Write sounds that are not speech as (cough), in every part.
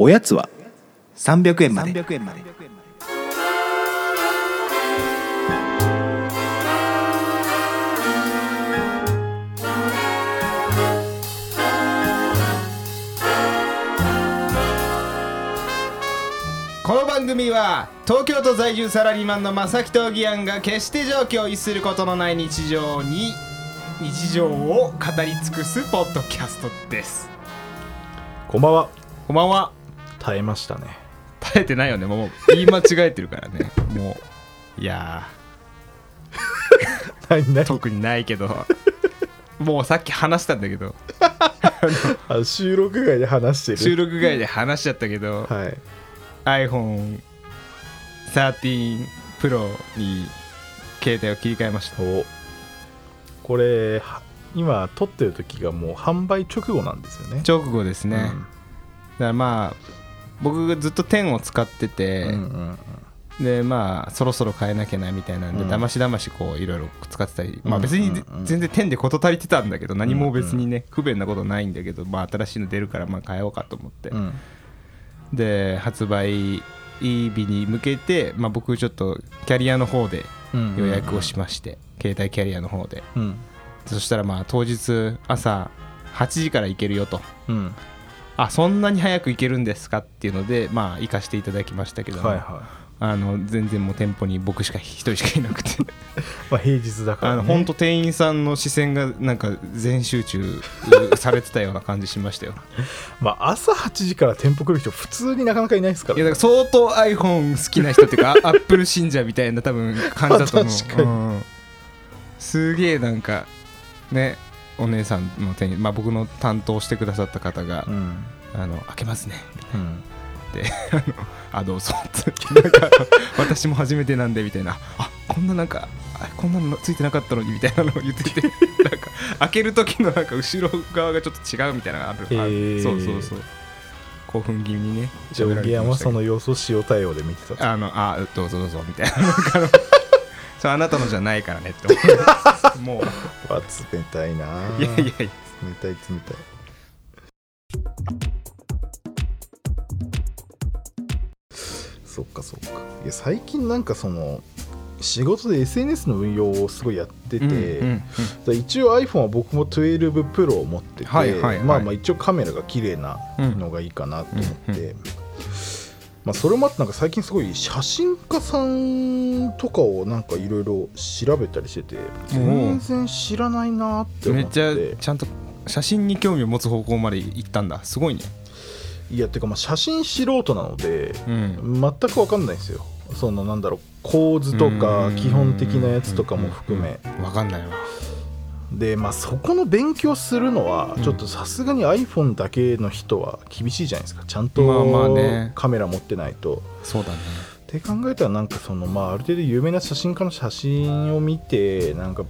おやつは300円まで。この番組は東京都在住サラリーマンの正木とギアンが決して状況を逸することのない日常に日常を語り尽くすポッドキャストです。こんばんは。こんばんは耐えましたね。耐えてないよね。もう言い間違えてるからね。(laughs) もういや (laughs) 特にないけど。もうさっき話したんだけど。(laughs) あ収録外で話してる。収録外で話しちゃったけど、はい。iPhone13 Pro に携帯を切り替えました。お。これは今撮ってる時がもう販売直後なんですよね。直後ですね、だからまあ僕がずっと10を使ってて、うんうんうん。でまあそろそろ変えなきゃなみたいなんで、うん。だましだましこういろいろ使ってたり、まあうん別にうん。うん全然10で事足りてたんだけど何も別にね不便なことないんだけど、まあ新しいの出るからまあ変えようかと思って、うん。で発売日に向けて、まあ、僕ちょっとキャリアの方でうん予約をしまして、携帯キャリアの方で。うん。そしたらまあ当日朝8時から行けるよと。うんあそんなに早く行けるんですかっていうのでまあ行かせていただきましたけども、はいはあの全然もう店舗に僕しか一人しかいなくて。い (laughs) まあ平日だからね。あの本当店員さんの視線がなんか全集中 (laughs) されてたような感じしましたよ。(laughs) まあ朝8時から店舗来る人普通になかなかいないですからいやだから相当 iPhone 好きな人っていうかアップル信者みたいな多分感じだと思う。うん。すげえなんかねお姉さんの店員まあ僕の担当してくださった方がうん「あの開けますね」うん。ってあのあどうぞって。なんか私も初めてなんでみたいな。あこんななんかあこんなのついてなかったのにみたいなのを言っててなんか開ける時のなんか後ろ側がちょっと違うみたいなのがある、あるへー。そうそうそう。興奮気味にねじゃあ荻山はましたけど。その様子を塩対応で見てたあのあどうぞどうぞみたいな (laughs) そうあなたのじゃないからねって思う。(laughs) もう。わ冷たいな。いやいやいや。冷たい冷たい。そっかそっか。いや最近なんかその仕事で SNS の運用をすごいやってて、うんうん一応 iPhone は僕も12 Pro を持ってて、はいはいはい。まあまあ一応カメラが綺麗なのがいいかなと思って、うんまあ、それもあってなんか最近すごい写真家さんとかをなんかいろいろ調べたりしてて全然知らないなって思っめっちゃてちゃんと写真に興味を持つ方向まで行ったんだ。すごいね。いやてかまあ写真素人なのでうん。全く分かんないんですよ。そのなんだろう構図とか基本的なやつとかも含め。分かんないわでまあそこの勉強するのはうん。ちょっとさすがに iPhone だけの人は厳しいじゃないですか。ちゃんとまあまあね。カメラ持ってないと。そうだね。って考えたらなんかそのまあある程度有名な写真家の写真を見てなんか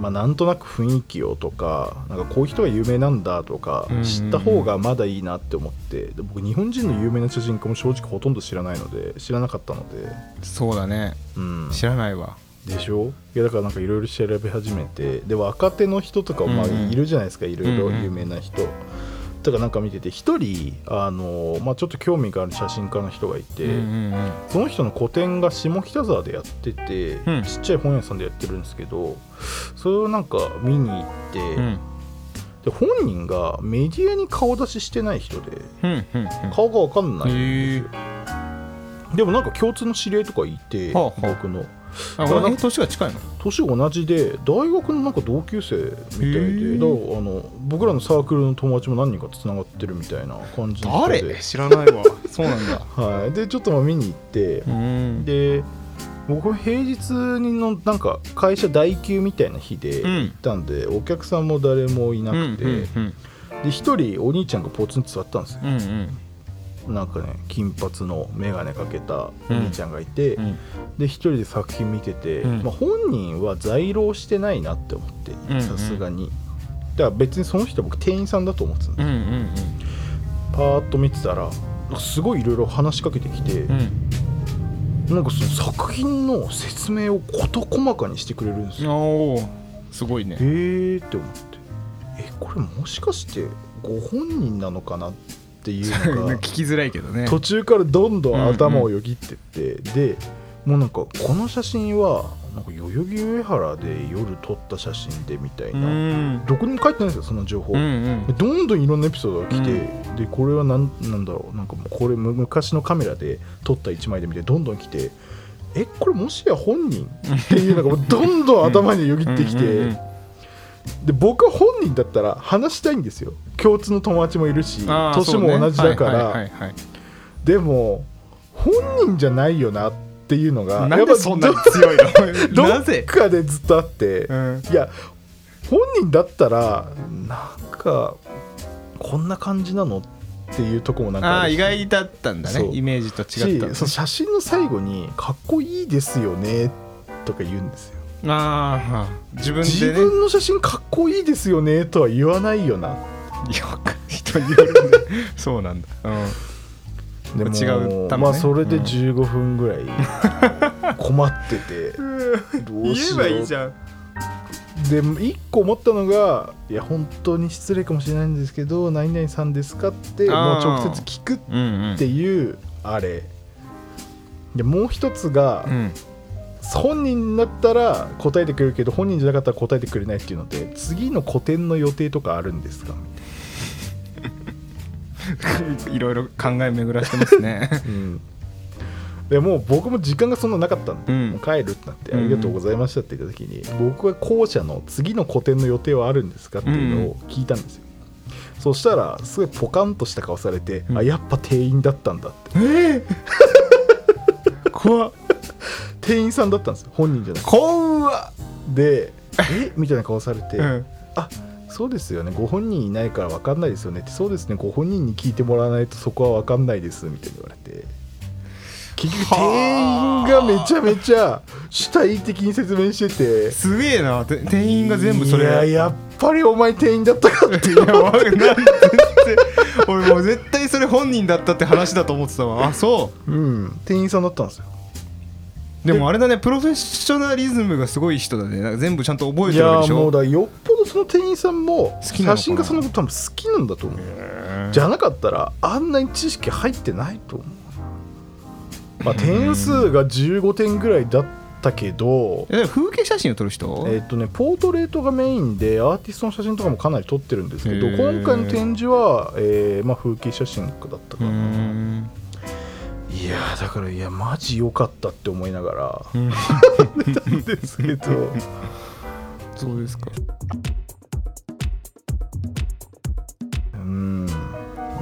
まあなんとなく雰囲気をとかなんかこういう人が有名なんだとかうん。うんうん知った方がまだいいなって思ってで僕日本人の有名な写真家も正直ほとんど知らないので知らなかったので。そうだね。うん。知らないわでしょ？いやだからなんかいろいろ調べ始めてで若手の人とかもまあいるじゃないですかいろいろ有名な人。とかなんか見てて一人あの、まあ、ちょっと興味がある写真家の人がいて、その人の個展が下北沢でやってて、うん。ちっちゃい本屋さんでやってるんですけどそれをなんか見に行って、うん。で本人がメディアに顔出ししてない人で顔が分かんないんですよ、でもなんか共通の知り合いとかいて、はあはあ。僕の。年が近いの？年同じで大学のなんか同級生みたいでだあの僕らのサークルの友達も何人かつながってるみたいな感じで。知らないわ。(laughs) そうなんだ。はい、でちょっとまあ見に行って、うん。で僕平日のなんか会社代休みたいな日でうん。行ったんで、お客さんも誰もいなくて、うんうんで一人お兄ちゃんがポツンと座ったんですよ。うんうんなんかね金髪の眼鏡かけたお兄ちゃんがいて、うん。で一人で作品見てて、うん。まあ、本人は在労してないなって思ってうんさすがに、だから別にその人は僕店員さんだと思ってたんでうんうんパーッと見てたらすごいいろいろ話しかけてきて、うん。うんなんかその作品の説明を事細かにしてくれるんですよ。すごいね。えーって思って。えこれもしかしてご本人なのかなっっていうのが (laughs) 聞きづらいけどね。途中からどんどん頭をよぎってって、でもうなんかこの写真はなんか代々木上原で夜撮った写真でみたいうな、ん。どこにも書いてないんですよその情報、うんうん。でどんどんいろんなエピソードが来て、でこれはなんなんだろうなんかもうこれむ昔のカメラで撮った1枚で見てどんどん来てえこれもしや本人っていう (laughs) のがもうどんどん頭によぎってきて、うんうんうん。で僕は本人だったら話したいんですよ共通の友達もいるし年も同じだから、でも本人じゃないよなっていうのがなんでそんなに強いの？ど (laughs) っなぜ、かでずっとあって、うん。いや本人だったらなんかこんな感じなのっていうとこもなんかあ意外だったんだねイメージと違ったんだしその写真の最後に「かっこいいですよね」とか言うんですよ。ああ。自分自でね。分の写真かっこいいですよねとは言わないよな人によるんでそうなんだ、うん、でも違う。ためねまあそれでうん。15分ぐらい困ってて、どうしよう。ゃん。でも一個思ったのがいや本当に失礼かもしれないんですけど「何々さんですか?」ってもう直接聞くっていうあれ。でもう一つが、うん。本人だったら答えてくれるけど本人じゃなかったら答えてくれないっていうので次の個展の予定とかあるんですか？い (laughs) ろいろ考え巡らしてますね。うん。でもう僕も時間がそんななかったんで、うん。もう帰るってなって、うんありがとうございましたって言った時に僕は校舎の次の個展の予定はあるんですかっていうのを聞いたんですよ、そしたらすごいポカンとした顔されて、うん。あやっぱ店員だったんだって。ええ (laughs) 怖っ。店員さんだったんですよ。本人じゃなく怖っ。てでえ？みたいな顔されて、うん。あそうですよね。ご本人いないから分かんないですよね。ってそうですね。ご本人に聞いてもらわないとそこは分かんないですみたいに言われて。結局店員がめちゃめちゃ主体的に説明してて。すげえな。て店員が全部それ。いややっぱりお前店員だったかっていやわなんで全然俺もう絶対それ本人だったって話だと思ってたわ。あそう。ん。店員さんだったんですよ。うでもあれだね。プロフェッショナリズムがすごい人だね。全部ちゃんと覚えいてるわけでしょ。やもうだよっぽどその店員さんも写真家さんのこと多分好きなんだと思う。じゃなかったらあんなに知識入ってないと思う。まあ点数が15点ぐらいだったけどえ風景写真を撮る人？えっとねポートレートがメインでアーティストの写真とかもかなり撮ってるんですけど今回の展示は、えーまあ、風景写真家だったかな、ん。いやーだからいやマジ良かったって思いながらうん。(laughs) なんですけどそうですか。うん。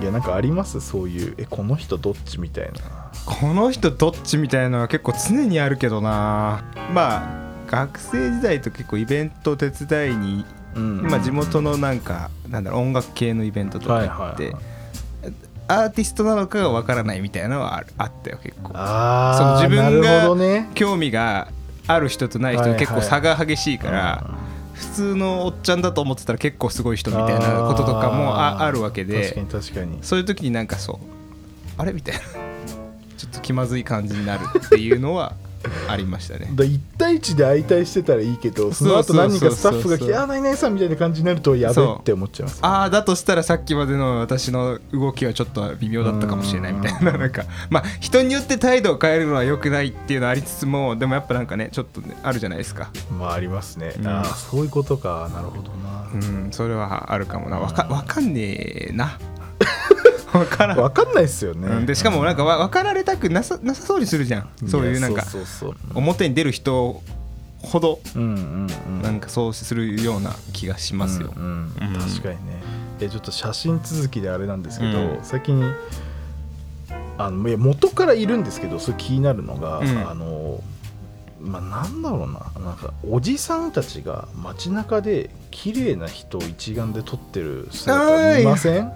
いやなんかあります？そういうえこの人どっちみたいな。この人どっちみたいなのは結構常にあるけどな。まあ学生時代と結構イベント手伝いにうん。今地元のなんかなんだろう音楽系のイベントとか行って、はいはいはい。アーティストなのかがわからないみたいなのはあったよ結構。あその自分が興味がある人とない人結構差が激しいから、普通のおっちゃんだと思ってたら結構すごい人みたいなこととかもああるわけ確かでに確かに。そういう時になんかそうあれ？みたいな。ちょっと気まずい感じになるっていうのはありましたね。だ1対1で相対してたらいいけどその後何人かスタッフが来て「あ何々さん」みたいな感じになるとやべえって思っちゃいます。ああだとしたらさっきまでの私の動きはちょっと微妙だったかもしれないみたいな。なんかまあ人によって態度を変えるのは良くないっていうのはありつつもでもやっぱなんかねちょっとねあるじゃないですか。まあありますね、うん。ああそういうことか。なるほどな。うんそれはあるかもな。わかわかんねえなわからん。分かんないっすよね、うん。でしかもなんかわ分かられたくなさなさそうにするじゃん。そういうなんかそうそうそう。表に出る人ほどうんうんうん。なんかそうするような気がしますよ。うんうん。うん。確かにね。でちょっと写真続きであれなんですけど、うん。先にあのいや元からいるんですけどそれ気になるのが、うん。あのまあなんだろうな。なんかおじさんたちが街中で綺麗な人を一眼で撮ってる姿見ません？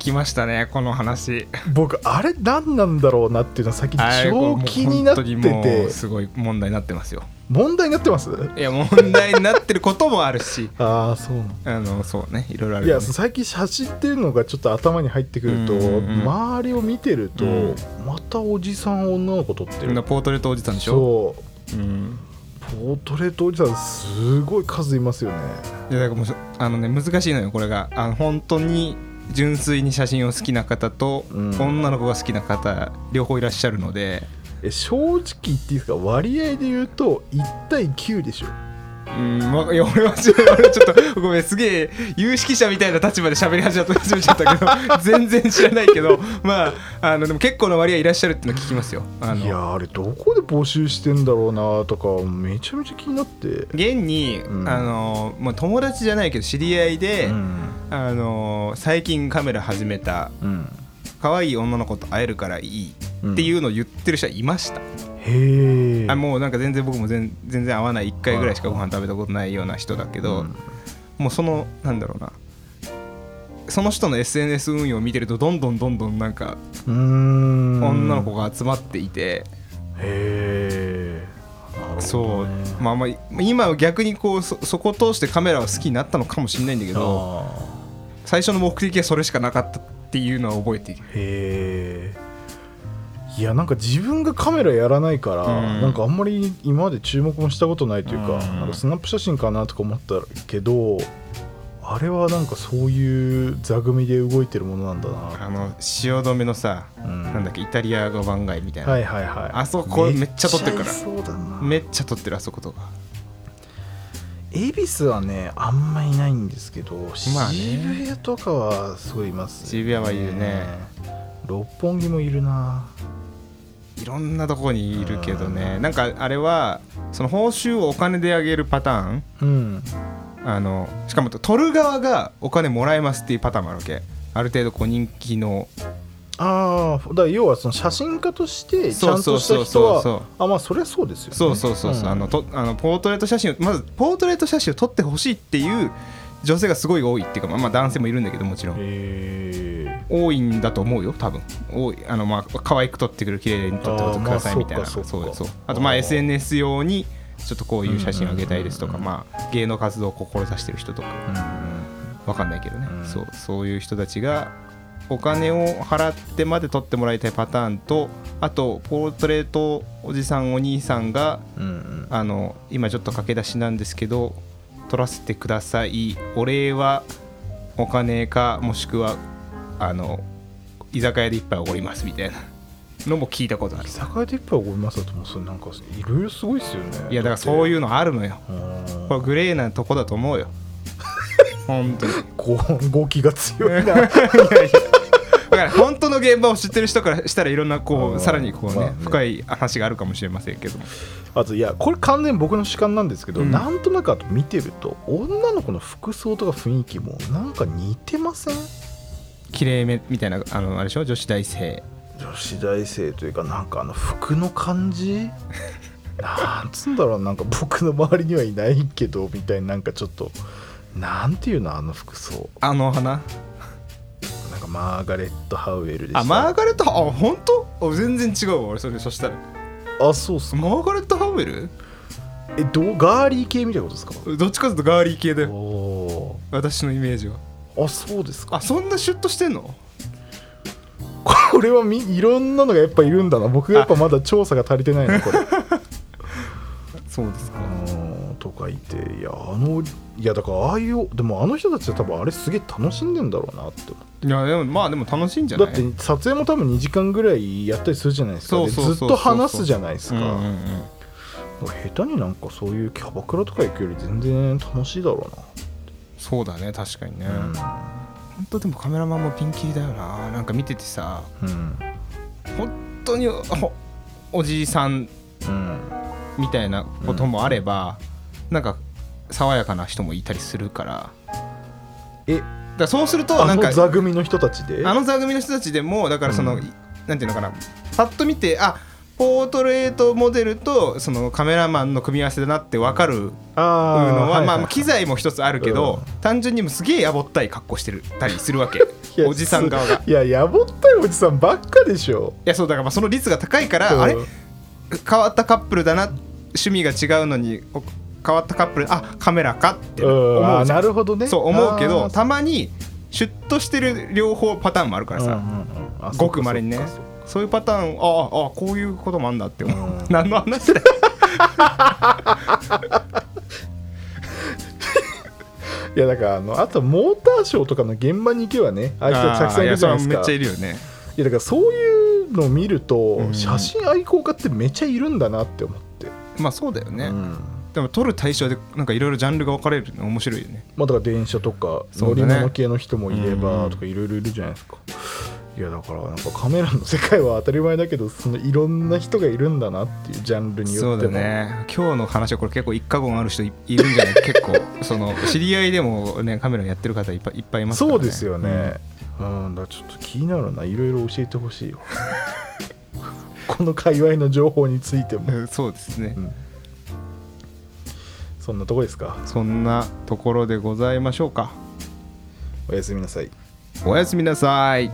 来ましたねこの話。僕あれ何なんだろうなっていうのは先あれ超気になってて。うすごい問題になってますよ。問題になってます？いや問題になってることもあるし。(laughs) ああそうあのそうねいろいろあるいや最近写真っていうのがちょっと頭に入ってくると、うんうんうん。周りを見てると、うん。またおじさん女の子撮ってる。ポートレートおじさんでしょ？そう。うん。ポートレートおじさんすごい数いますよね。いやだからもうそあのね難しいのよこれが。あの本当に純粋に写真を好きな方と、うん。女の子が好きな方両方いらっしゃるので。え正直言っていいですか？割合で言うと1対9でしょうんわいや俺はちょっとごめんすげえ有識者みたいな立場で喋り始めた始めちゃったけど全然知らないけど (laughs) まああのでも結構な割合いらっしゃるっての聞きますよ。あのいやあれどこで募集してんだろうなとかめちゃめちゃ気になって。現に、うんあのもう友達じゃないけど知り合いで、うん。あの最近カメラ始めたうん。可愛い女の子と会えるからいいっていうのを言ってる人はいました、へえあもうなんか全然僕も全全然会わない1回ぐらいしかご飯食べたことないような人だけど、うん。もうそのなんだろうな。その人の SNS 運用を見てるとどんどんどんどんなんかうーん。女の子が集まっていて、へえそう。まあまあ今は逆にこうそそこを通してカメラを好きになったのかもしれないんだけどあ最初の目的はそれしかなかったっていうのは覚えている。ーへえいやなんか自分がカメラやらないから、うん。なんかあんまり今まで注目もしたことないというか,、うん。なんかスナップ写真かなとか思ったけどあれはなんかそういう座組で動いてるものなんだな、あの汐留のさ、うん。なんだっけイタリア語番街みたいな、はいはいはい。あそこめっちゃ撮ってるから。めっちゃいそうだな。めっちゃ撮ってるあそことか。恵比寿はねあんまいないんですけど、まあね。渋谷とかはすごいいます。渋谷はいるね。六本木もいるないろんなとこにいるけどね。なんかあれはその報酬をお金であげるパターン。うん。あのしかも取る側がお金もらえますっていうパターンもあるわけ。ある程度こう人気の。ああだから要はその写真家としてちゃんとした人そうそう。そうそうはあまあそりゃそうですよね。そうそうそうそう、あのとあのポートレート写真をまずポートレート写真を撮ってほしいっていう女性がすごい多いっていうかまあまあ男性もいるんだけどもちろん。多いんだと思うよ多分。多いあのまあ可愛く撮ってくる綺麗に撮ってくださいみたいな。あーまあそうかそうあとまあ SNS 用にちょっとこういう写真をあげたいですとか、まあ芸能活動を志してる人とか。うん。わかんないけどね、うん。そうそういう人たちがお金を払ってまで撮ってもらいたいパターンとあとポートレートおじさんお兄さんがうんうん。あの今ちょっと駆け出しなんですけど撮らせてください。お礼はお金かもしくはあの居酒屋で一杯おごりますみたいなのも聞いたことある居酒屋でいっぱいおごりますだともうそれなんかいろいろすごいですよね。いやだからそうういうのあるのよ。うんこれグレーなとこだと思うよ。本当に。こう動きが強いな。(laughs) だから本当の現場を知ってる人からしたらいろんなこうさらにこうね,、深い話があるかもしれませんけども。あといやこれ完全に僕の主観なんですけど、うん。なんとなくあと見てると女の子の服装とか雰囲気もなんか似てません？綺麗めみたいなあのあれでしょ？女子大生。女子大生というかなんかあの服の感じ？(laughs) なんつうんだろうなんか僕の周りにはいないけどみたいななんかちょっとなんていうのあの服装？あの花？マーガレット・ハウエルでした。あマーガレットあ本当？あ全然違うわ俺それそしたら。あそうっすか。マーガレット・ハウエル？えどうガーリー系みたいなことですか？どっちかというとガーリー系だよ。お私のイメージは。ーあそうですか。あそんなシュッとしてんの？これはみいろんなのがやっぱいるんだな。僕がやっぱまだ調査が足りてないなこれ。(laughs) そうですか。うんとかいていやあのいやだからああいうでもあの人たちは多分あれすげえ楽しんでんだろうなっていやでもまあでも楽しいんじゃない？だって撮影も多分2時間ぐらいやったりするじゃないですか。ずっと話すじゃないですか、うんうんうん。下手になんかそういうキャバクラとか行くより全然楽しいだろそうだね確かにね、うな本当でもカメラマンもピンキリだよな。なんか見ててさ。うん。うん本当にほおじいさんうん。みたいなこともあれば、なんか爽やかな人もいたりするから。え？だそうするとあなんかの座組の人たちで？あの座組の人たちでもだからその、うん。いなんていうのかなパッと見てあポートレートモデルとそのカメラマンの組み合わせだなって分かるのは、まあまあ機材も一つあるけど、うん。単純にもうすげえやぼったい格好してるたりするわけ。(laughs) おじさん側が。いややぼったいおじさんばっかでしょ。いやそうだからまあその率が高いから、あれ？うん変わったカップルだな趣味が違うのにお変わったカップルあカメラかって思うなるほどね。そう思うけどたまにシュッとしてる両方パターンもあるからさ、ごくまれにね。そういうパターンあああこういうこともあんだって思う、うん。何の話だよ。(laughs) いやだからあのあとモーターショーとかの現場に行けばねああいう人たくさんいるじゃないですか。めっちゃいるよね。いやだからそういうのを見ると、うん。写真愛好家ってめっちゃいるんだなって思って、まあそうだよね、うんでも撮る対象でなんかいろいろジャンルが分かれるの面白いよね。まあ、だから電車とか乗り物系の人もいれうんばとかいろいろいるじゃないですか、いやだからなんかカメラの世界は当たり前だけどそのいろんな人がいるんだなっていうジャンルにそうだよっても。ね。今日の話はこれ結構一過言ある人いいるんじゃない？結構その知り合いでもねカメラやってる方いっぱいいっぱいいますから、ね、そうですよね、うん、だからちょっと気になるな。いろいろ教えてほしいよ。この界隈の情報についても、うんそうですね。うんそんなとこですか？そんなところでございましょうか。おやすみなさい。おやすみなさい